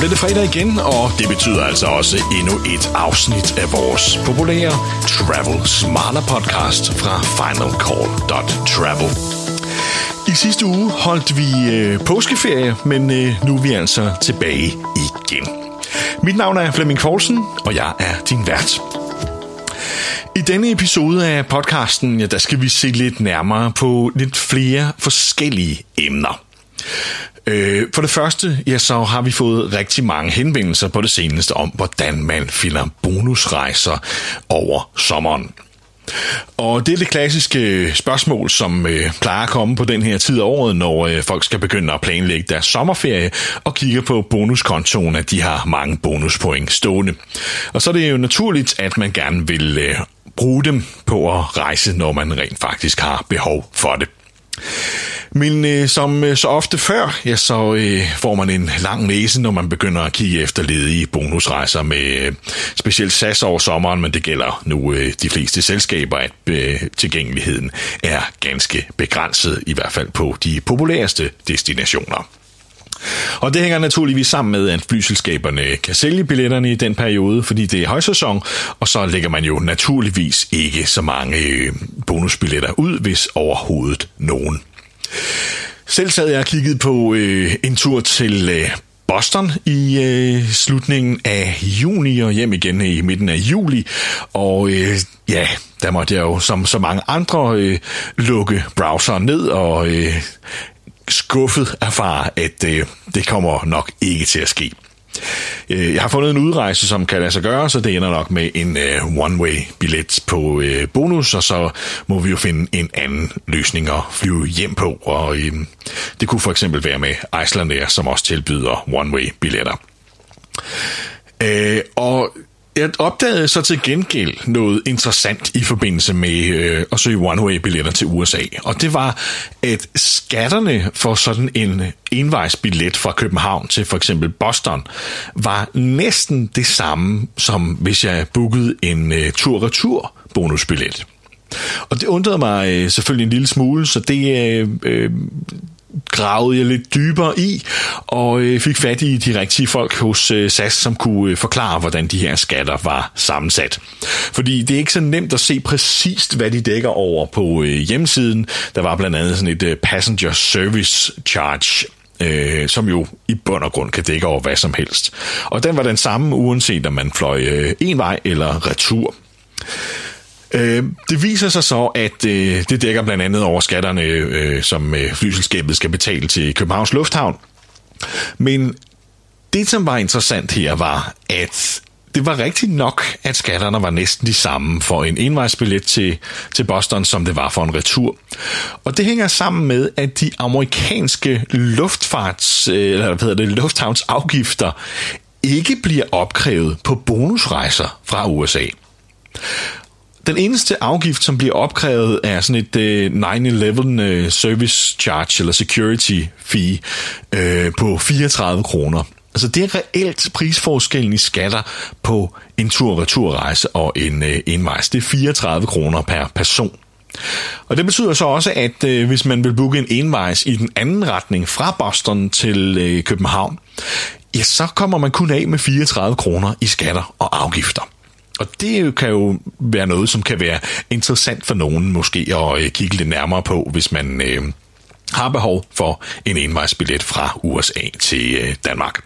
blev det fredag igen, og det betyder altså også endnu et afsnit af vores populære Travel Smarter podcast fra finalcall.travel. I sidste uge holdt vi øh, påskeferie, men øh, nu er vi altså tilbage igen. Mit navn er Flemming Poulsen, og jeg er din vært. I denne episode af podcasten, ja, der skal vi se lidt nærmere på lidt flere forskellige emner. Øh, for det første, ja, så har vi fået rigtig mange henvendelser på det seneste om, hvordan man finder bonusrejser over sommeren. Og det er det klassiske spørgsmål, som øh, plejer at komme på den her tid af året, når øh, folk skal begynde at planlægge deres sommerferie og kigge på bonuskontoen, at de har mange bonuspoint stående. Og så er det jo naturligt, at man gerne vil øh, bruge dem på at rejse, når man rent faktisk har behov for det. Men øh, som øh, så ofte før, ja, så øh, får man en lang næse, når man begynder at kigge efter ledige bonusrejser med øh, specielt SAS over sommeren, men det gælder nu øh, de fleste selskaber, at øh, tilgængeligheden er ganske begrænset, i hvert fald på de populæreste destinationer. Og det hænger naturligvis sammen med, at flyselskaberne kan sælge billetterne i den periode, fordi det er højsæson, og så lægger man jo naturligvis ikke så mange øh, bonusbilletter ud, hvis overhovedet nogen. Selv sad jeg og kiggede på øh, en tur til øh, Boston i øh, slutningen af juni og hjem igen i midten af juli. Og øh, ja, der måtte jeg jo som så mange andre øh, lukke browseren ned og øh, skuffet erfare, at øh, det kommer nok ikke til at ske. Øh, jeg har fundet en udrejse, som kan lade sig gøre, så det ender nok med en øh, one-way-billet på øh, bonus, og så må vi jo finde en anden løsning at flyve hjem på. Og øh, det kunne for eksempel være med Icelandair, som også tilbyder one-way-billetter. Uh, og jeg opdagede så til gengæld noget interessant i forbindelse med øh, at søge one-way-billetter til USA. Og det var, at skatterne for sådan en envejsbillet fra København til for eksempel Boston var næsten det samme, som hvis jeg bookede en øh, tur-retur bonusbillet. Og det undrede mig øh, selvfølgelig en lille smule, så det øh, øh, gravede jeg lidt dybere i, og øh, fik fat i de rigtige folk hos øh, SAS, som kunne øh, forklare, hvordan de her skatter var sammensat. Fordi det er ikke så nemt at se præcist, hvad de dækker over på øh, hjemmesiden. Der var blandt andet sådan et øh, passenger service charge, øh, som jo i bund og grund kan dække over hvad som helst. Og den var den samme, uanset om man fløj øh, en vej eller retur. Øh, det viser sig så, at øh, det dækker blandt andet over skatterne, øh, som øh, flyselskabet skal betale til Københavns Lufthavn. Men det, som var interessant her, var, at det var rigtigt nok, at skatterne var næsten de samme for en envejsbillet til, til Boston, som det var for en retur. Og det hænger sammen med, at de amerikanske luftfarts, øh, eller hvad hedder det, lufthavnsafgifter ikke bliver opkrævet på bonusrejser fra USA. Den eneste afgift, som bliver opkrævet, er sådan et uh, 9-11 uh, service charge eller security fee uh, på 34 kroner. Altså det er reelt prisforskellen i skatter på en tur-retur-rejse og en øh, uh, envejs. Det er 34 kroner per person. Og det betyder så også, at øh, hvis man vil booke en envejs i den anden retning fra Boston til øh, København, ja, så kommer man kun af med 34 kroner i skatter og afgifter. Og det kan jo være noget, som kan være interessant for nogen måske at øh, kigge lidt nærmere på, hvis man øh, har behov for en envejsbillet fra USA til øh, Danmark.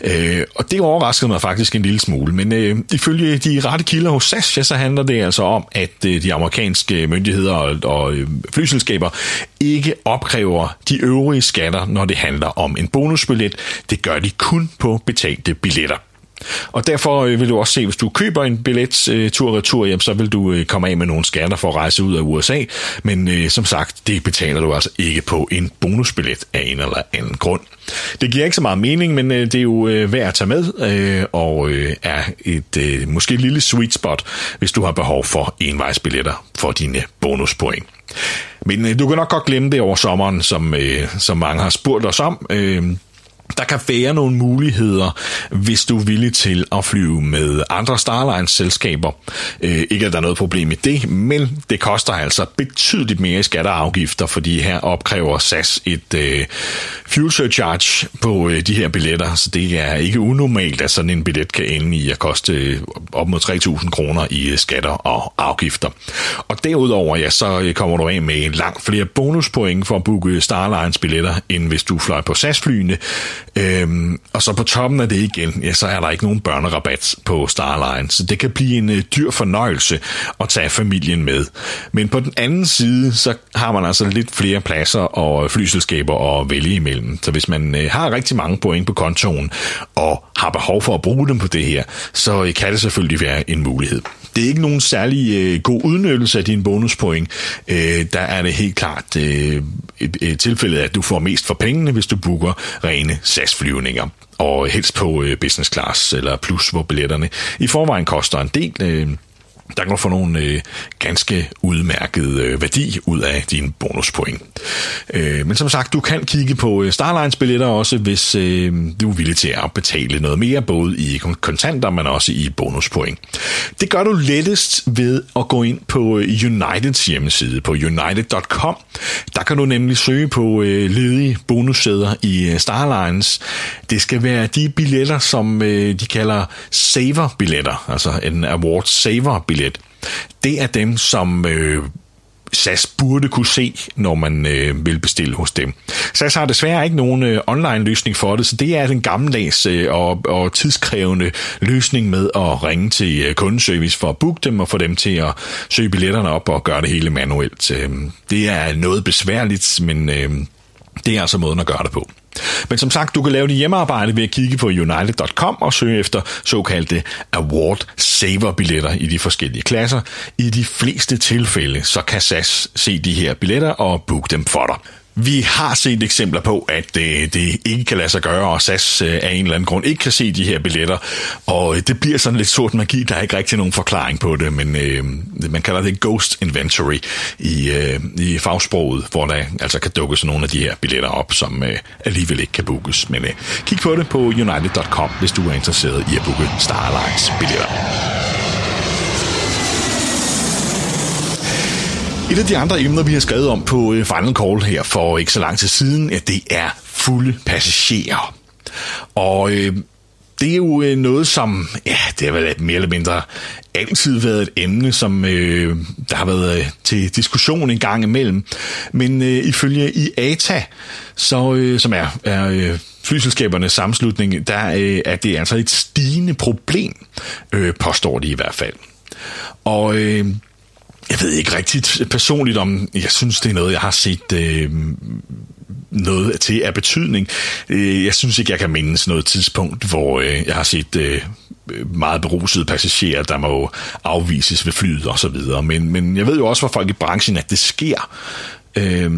Øh, og det overraskede mig faktisk en lille smule, men øh, ifølge de rette kilder hos SAS, ja, så handler det altså om, at øh, de amerikanske myndigheder og, og øh, flyselskaber ikke opkræver de øvrige skatter, når det handler om en bonusbillet. Det gør de kun på betalte billetter. Og derfor øh, vil du også se, hvis du køber en billet øh, tur-retur, jamen, så vil du øh, komme af med nogle skatter for at rejse ud af USA. Men øh, som sagt, det betaler du altså ikke på en bonusbillet af en eller anden grund. Det giver ikke så meget mening, men øh, det er jo øh, værd at tage med, øh, og øh, er et øh, måske et lille sweet spot, hvis du har behov for envejsbilletter for dine bonuspoint. Men øh, du kan nok godt glemme det over sommeren, som, øh, som mange har spurgt os om. Øh, der kan være nogle muligheder, hvis du er villig til at flyve med andre Starlines-selskaber. Øh, ikke at der er noget problem i det, men det koster altså betydeligt mere i skatter og afgifter, fordi her opkræver SAS et øh, fuel surcharge på øh, de her billetter, så det er ikke unormalt, at sådan en billet kan ende i at koste øh, op mod 3.000 kroner i øh, skatter og afgifter. Og derudover, ja, så øh, kommer du af med langt flere bonuspoint for at booke Starlines billetter, end hvis du fløj på SAS-flyene, Øhm, og så på toppen af det igen, ja, så er der ikke nogen børnerabat på Starline, så det kan blive en øh, dyr fornøjelse at tage familien med. Men på den anden side, så har man altså lidt flere pladser og øh, flyselskaber at vælge imellem. Så hvis man øh, har rigtig mange point på kontoen og har behov for at bruge dem på det her, så øh, kan det selvfølgelig være en mulighed. Det er ikke nogen særlig øh, god udnyttelse af dine bonuspoint. Øh, der er det helt klart øh, et, et tilfælde, at du får mest for pengene, hvis du booker rene SAS-flyvninger og helst på øh, business class eller plus, hvor billetterne i forvejen koster en del. Øh, der kan du få nogle øh, ganske udmærket øh, værdi ud af dine bonuspoint. Øh, men som sagt, du kan kigge på øh, Starlines billetter også, hvis øh, du er villig til at betale noget mere, både i kontanter, men også i bonuspoint. Det gør du lettest ved at gå ind på øh, Uniteds hjemmeside på united.com. Der kan du nemlig søge på øh, ledige bonussæder i øh, Starlines. Det skal være de billetter, som øh, de kalder saver-billetter, altså en award saver-billetter billet, det er dem, som øh, SAS burde kunne se, når man øh, vil bestille hos dem. SAS har desværre ikke nogen øh, online løsning for det, så det er den gammeldags øh, og, og tidskrævende løsning med at ringe til øh, kundeservice for at booke dem og få dem til at søge billetterne op og gøre det hele manuelt. Øh, det er noget besværligt, men øh, det er altså måden at gøre det på. Men som sagt, du kan lave dit hjemmearbejde ved at kigge på united.com og søge efter såkaldte award saver billetter i de forskellige klasser. I de fleste tilfælde, så kan SAS se de her billetter og booke dem for dig. Vi har set eksempler på, at øh, det ikke kan lade sig gøre, og SAS øh, af en eller anden grund ikke kan se de her billetter, og øh, det bliver sådan lidt sort magi, der er ikke rigtig nogen forklaring på det, men øh, man kalder det ghost inventory i, øh, i fagsproget, hvor der altså kan dukke sådan nogle af de her billetter op, som øh, alligevel ikke kan bookes. Men øh, kig på det på united.com, hvis du er interesseret i at booke Starlines billetter. Et af de andre emner, vi har skrevet om på øh, Final Call her for ikke så lang tid siden, ja, det er fulde passagerer. Og øh, det er jo øh, noget, som, ja, det har vel mere eller mindre altid været et emne, som øh, der har været øh, til diskussion en gang imellem. Men øh, ifølge IATA, så, øh, som er, er øh, flyselskabernes sammenslutning, der øh, er det altså et stigende problem, øh, påstår de i hvert fald. Og øh, jeg ved ikke rigtigt personligt om, jeg synes, det er noget, jeg har set øh, noget til af betydning. Øh, jeg synes ikke, jeg kan mindes noget tidspunkt, hvor øh, jeg har set øh, meget berusede passagerer, der må afvises ved flyet og så videre. Men, men jeg ved jo også fra folk i branchen, at det sker. Øh,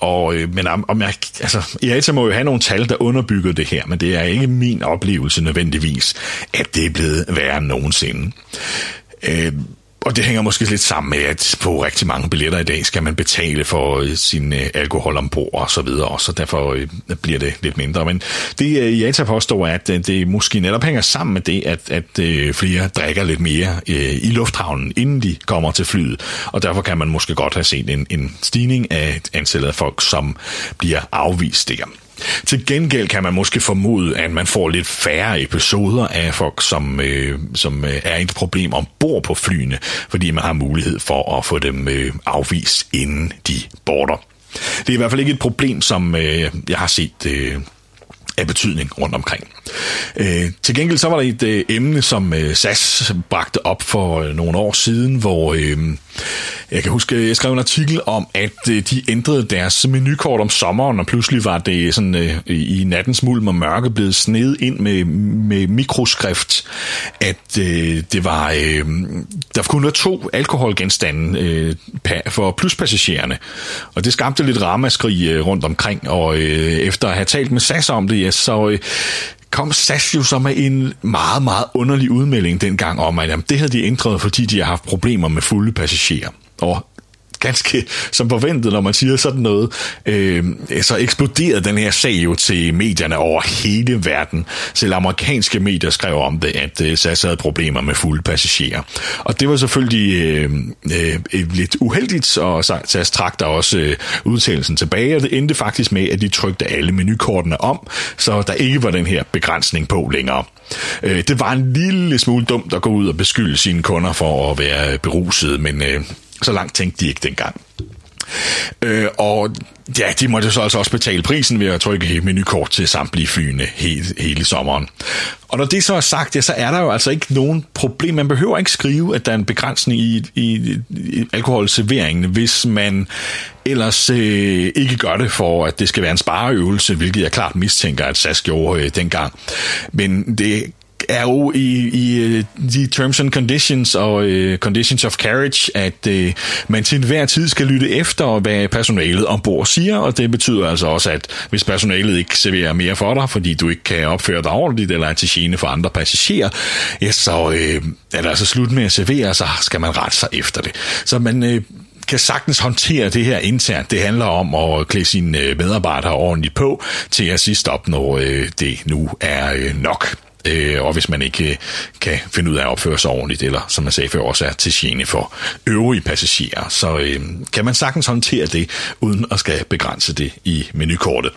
og, øh, men om, om jeg, altså, IATA må jo have nogle tal, der underbygger det her, men det er ikke min oplevelse nødvendigvis, at det er blevet værre end nogensinde. Øh, og det hænger måske lidt sammen med, at på rigtig mange billetter i dag skal man betale for øh, sin øh, alkohol ombord og så videre, og så derfor øh, bliver det lidt mindre. Men det Jata påstår, at det måske netop hænger sammen med det, at, at flere drikker lidt mere i lufthavnen, inden de kommer til flyet, og derfor kan man måske godt have set en, en stigning af antallet af folk, som bliver afvist der. Til gengæld kan man måske formode, at man får lidt færre episoder af folk, som, øh, som øh, er et problem ombord på flyene, fordi man har mulighed for at få dem øh, afvist, inden de border. Det er i hvert fald ikke et problem, som øh, jeg har set øh, af betydning rundt omkring. Øh, til gengæld så var der et øh, emne, som øh, SAS bragte op for øh, nogle år siden, hvor øh, jeg kan huske, jeg skrev en artikel om, at øh, de ændrede deres menukort om sommeren, og pludselig var det sådan øh, i nattens mulm og mørke blevet sned ind med, med mikroskrift, at øh, det var, øh, der kunne være to alkoholgenstande øh, for pluspassagererne, og det skabte lidt ramaskrig øh, rundt omkring, og øh, efter at have talt med SAS om det, ja, så øh, kom SAS jo så med en meget, meget underlig udmelding dengang om, at jamen, det havde de ændret, fordi de har haft problemer med fulde passagerer. Og ganske som forventet, når man siger sådan noget, øh, så eksploderede den her sag jo til medierne over hele verden. Selv amerikanske medier skrev om det, at øh, SAS havde problemer med fulde passagerer. Og det var selvfølgelig øh, øh, lidt uheldigt, og SAS trak der også øh, udtalelsen tilbage, og det endte faktisk med, at de trykte alle menukortene om, så der ikke var den her begrænsning på længere. Øh, det var en lille smule dumt at gå ud og beskylde sine kunder for at være beruset, men øh, så langt tænkte de ikke dengang. Øh, og ja, de måtte så altså også betale prisen ved at trykke menukort til samtlige flyene hele, hele sommeren. Og når det så er sagt, ja, så er der jo altså ikke nogen problem. Man behøver ikke skrive, at der er en begrænsning i, i, i alkoholserveringen, hvis man ellers øh, ikke gør det for, at det skal være en spareøvelse, hvilket jeg klart mistænker, at SAS gjorde øh, dengang. Men det er jo i, i de terms and conditions og uh, conditions of carriage, at uh, man til enhver tid skal lytte efter, hvad personalet ombord siger, og det betyder altså også, at hvis personalet ikke serverer mere for dig, fordi du ikke kan opføre dig ordentligt, eller er til gene for andre passagerer, ja, så uh, er det altså slut med at servere, så skal man rette sig efter det. Så man uh, kan sagtens håndtere det her internt. Det handler om at klæde sine medarbejdere ordentligt på, til at sidst opnå det nu er nok øh, og hvis man ikke øh, kan finde ud af at opføre sig ordentligt, eller som jeg sagde før, også er til gene for øvrige passagerer, så øh, kan man sagtens håndtere det, uden at skal begrænse det i menukortet.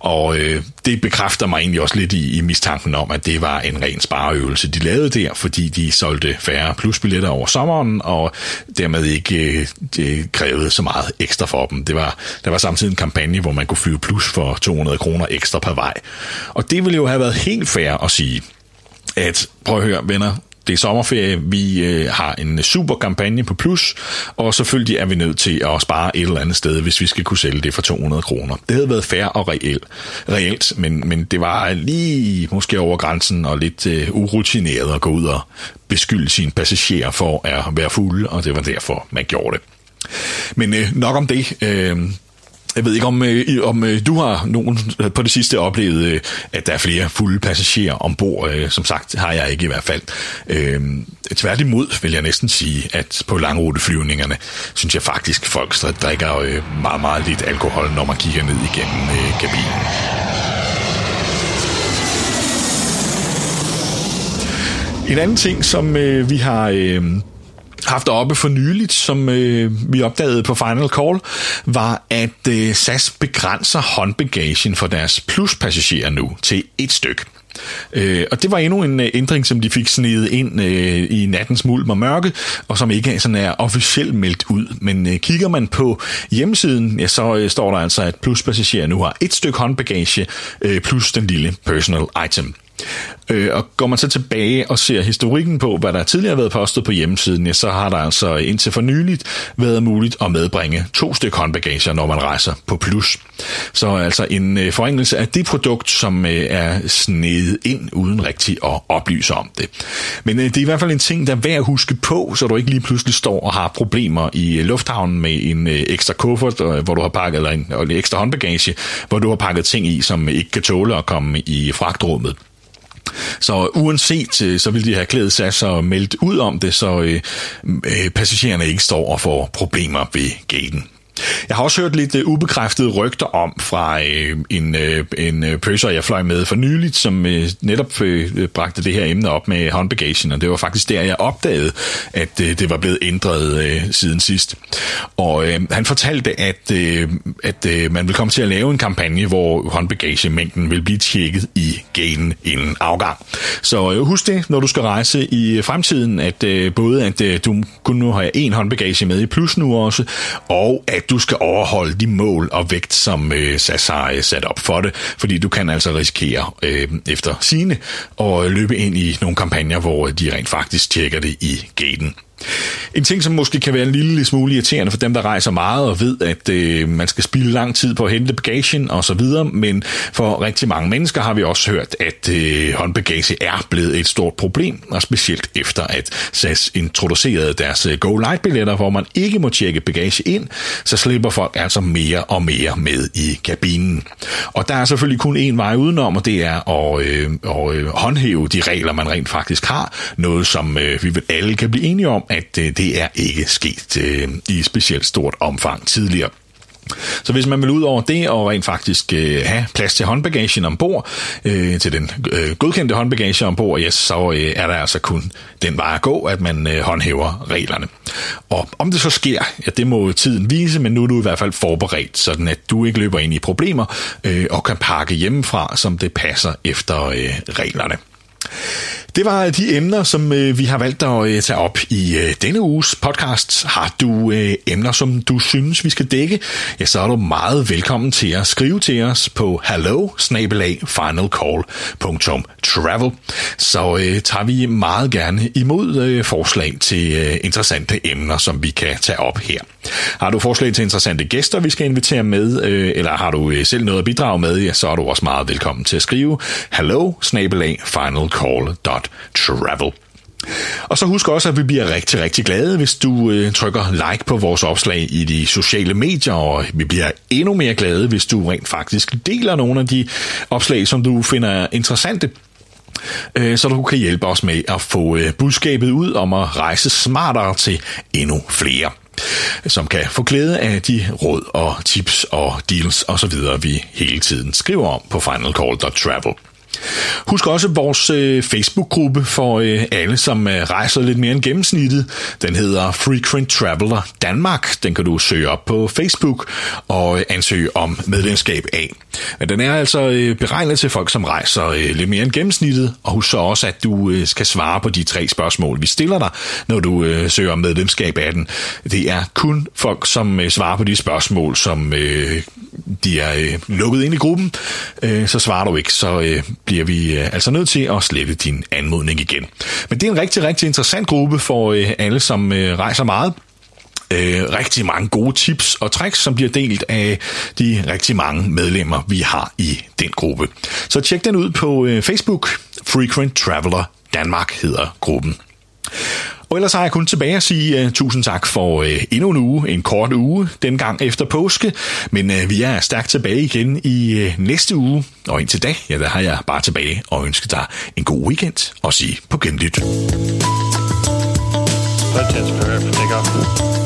Og øh, det bekræfter mig egentlig også lidt i, i mistanken om, at det var en ren spareøvelse, de lavede der, fordi de solgte færre plusbilletter over sommeren, og dermed ikke øh, det krævede så meget ekstra for dem. Det var, der var samtidig en kampagne, hvor man kunne flyve plus for 200 kroner ekstra per vej. Og det ville jo have været helt fair at sige, at prøv at høre, venner, det er sommerferie, vi øh, har en super kampagne på plus, og selvfølgelig er vi nødt til at spare et eller andet sted, hvis vi skal kunne sælge det for 200 kroner. Det havde været fair og reelt, reelt men, men det var lige måske over grænsen og lidt øh, urutineret at gå ud og beskylde sine passagerer for at være fulde, og det var derfor, man gjorde det. Men øh, nok om det. Øh, jeg ved ikke, om, øh, om øh, du har nogen øh, på det sidste oplevet, øh, at der er flere fulde passagerer ombord. Øh, som sagt har jeg ikke i hvert fald. Øh, tværtimod vil jeg næsten sige, at på langruteflyvningerne, synes jeg faktisk, folk drikker øh, meget, meget lidt alkohol, når man kigger ned igennem øh, kabinen. En anden ting, som øh, vi har... Øh, haft oppe for nyligt, som øh, vi opdagede på Final Call, var, at øh, SAS begrænser håndbagagen for deres pluspassagerer nu til et stykke. Øh, og det var endnu en øh, ændring, som de fik snedet ind øh, i nattens mulm og mørke, og som ikke sådan er officielt meldt ud. Men øh, kigger man på hjemmesiden, ja, så øh, står der altså, at pluspassagerer nu har et stykke håndbagage øh, plus den lille personal item. Øh, og går man så tilbage og ser historikken på, hvad der tidligere har været postet på hjemmesiden, ja, så har der altså indtil for nyligt været muligt at medbringe to stykker håndbagager, når man rejser på plus. Så altså en øh, forringelse af det produkt, som øh, er snedet ind uden rigtig at oplyse om det. Men øh, det er i hvert fald en ting, der er værd at huske på, så du ikke lige pludselig står og har problemer i øh, lufthavnen med en øh, ekstra kuffert, øh, hvor du har pakket, eller en, en ekstra håndbagage, hvor du har pakket ting i, som ikke kan tåle at komme i fragtrummet. Så uanset, øh, så vil de have klædet sig så meldt ud om det, så øh, øh passagererne ikke står og får problemer ved gaten. Jeg har også hørt lidt uh, ubekræftede rygter om fra uh, en, uh, en uh, pøser, jeg fløj med for nyligt, som uh, netop uh, bragte det her emne op med håndbagagen, og det var faktisk der, jeg opdagede, at uh, det var blevet ændret uh, siden sidst. Og uh, han fortalte, at, uh, at uh, man vil komme til at lave en kampagne, hvor håndbagagemængden vil blive tjekket i gaten inden afgang. Så uh, husk det, når du skal rejse i fremtiden, at uh, både at uh, du kun nu har en håndbagage med i plus nu også, og at du skal overholde de mål og vægt, som øh, SAS har sat op for det, fordi du kan altså risikere øh, efter sine at løbe ind i nogle kampagner, hvor de rent faktisk tjekker det i gaten. En ting, som måske kan være en lille smule irriterende for dem, der rejser meget og ved, at øh, man skal spille lang tid på at hente bagagen og så videre, men for rigtig mange mennesker har vi også hørt, at øh, håndbagage er blevet et stort problem, og specielt efter at SAS introducerede deres øh, Go Light billetter, hvor man ikke må tjekke bagage ind, så slipper folk altså mere og mere med i kabinen. Og der er selvfølgelig kun én vej udenom, og det er at, øh, at øh, håndhæve de regler, man rent faktisk har. Noget, som øh, vi vel alle kan blive enige om, at øh, det det er ikke sket øh, i specielt stort omfang tidligere. Så hvis man vil ud over det og rent faktisk øh, have plads til håndbagagen ombord, øh, til den øh, godkendte håndbagage ombord, ja, så øh, er der altså kun den vej at gå, at man øh, håndhæver reglerne. Og om det så sker, ja, det må tiden vise, men nu er du i hvert fald forberedt, sådan at du ikke løber ind i problemer øh, og kan pakke hjemmefra, som det passer efter øh, reglerne. Det var de emner, som øh, vi har valgt at øh, tage op i øh, denne uges podcast. Har du emner, som du synes, vi skal dække, ja, så er du meget velkommen til at skrive til os på hello finalcall.travel. Så øh, tager vi meget gerne imod øh, forslag til øh, interessante emner, som vi kan tage op her. Har du forslag til interessante gæster, vi skal invitere med, øh, eller har du øh, selv noget at bidrage med, ja, så er du også meget velkommen til at skrive hello travel. Og så husk også, at vi bliver rigtig, rigtig glade, hvis du øh, trykker like på vores opslag i de sociale medier, og vi bliver endnu mere glade, hvis du rent faktisk deler nogle af de opslag, som du finder interessante øh, så du kan hjælpe os med at få øh, budskabet ud om at rejse smartere til endnu flere som kan få glæde af de råd og tips og deals osv., vi hele tiden skriver om på finalcall.travel. Husk også vores øh, Facebook-gruppe for øh, alle, som øh, rejser lidt mere end gennemsnittet. Den hedder Frequent Traveler Danmark. Den kan du søge op på Facebook og øh, ansøge om medlemskab af. Men den er altså øh, beregnet til folk, som rejser øh, lidt mere end gennemsnittet. Og husk så også, at du øh, skal svare på de tre spørgsmål, vi stiller dig, når du øh, søger om medlemskab af den. Det er kun folk, som øh, svarer på de spørgsmål, som øh, de er øh, lukket ind i gruppen. Øh, så svarer du ikke, så øh, bliver vi øh, altså nødt til at slette din anmodning igen. Men det er en rigtig, rigtig interessant gruppe for øh, alle, som øh, rejser meget. Øh, rigtig mange gode tips og tricks, som bliver delt af de rigtig mange medlemmer, vi har i den gruppe. Så tjek den ud på øh, Facebook. Frequent Traveler Danmark hedder gruppen. Og ellers har jeg kun tilbage at sige uh, tusind tak for uh, endnu en uge, en kort uge, den gang efter påske. Men uh, vi er stærkt tilbage igen i uh, næste uge. Og indtil da, ja, der har jeg bare tilbage og ønsker dig en god weekend og sige på genlyt. Take off.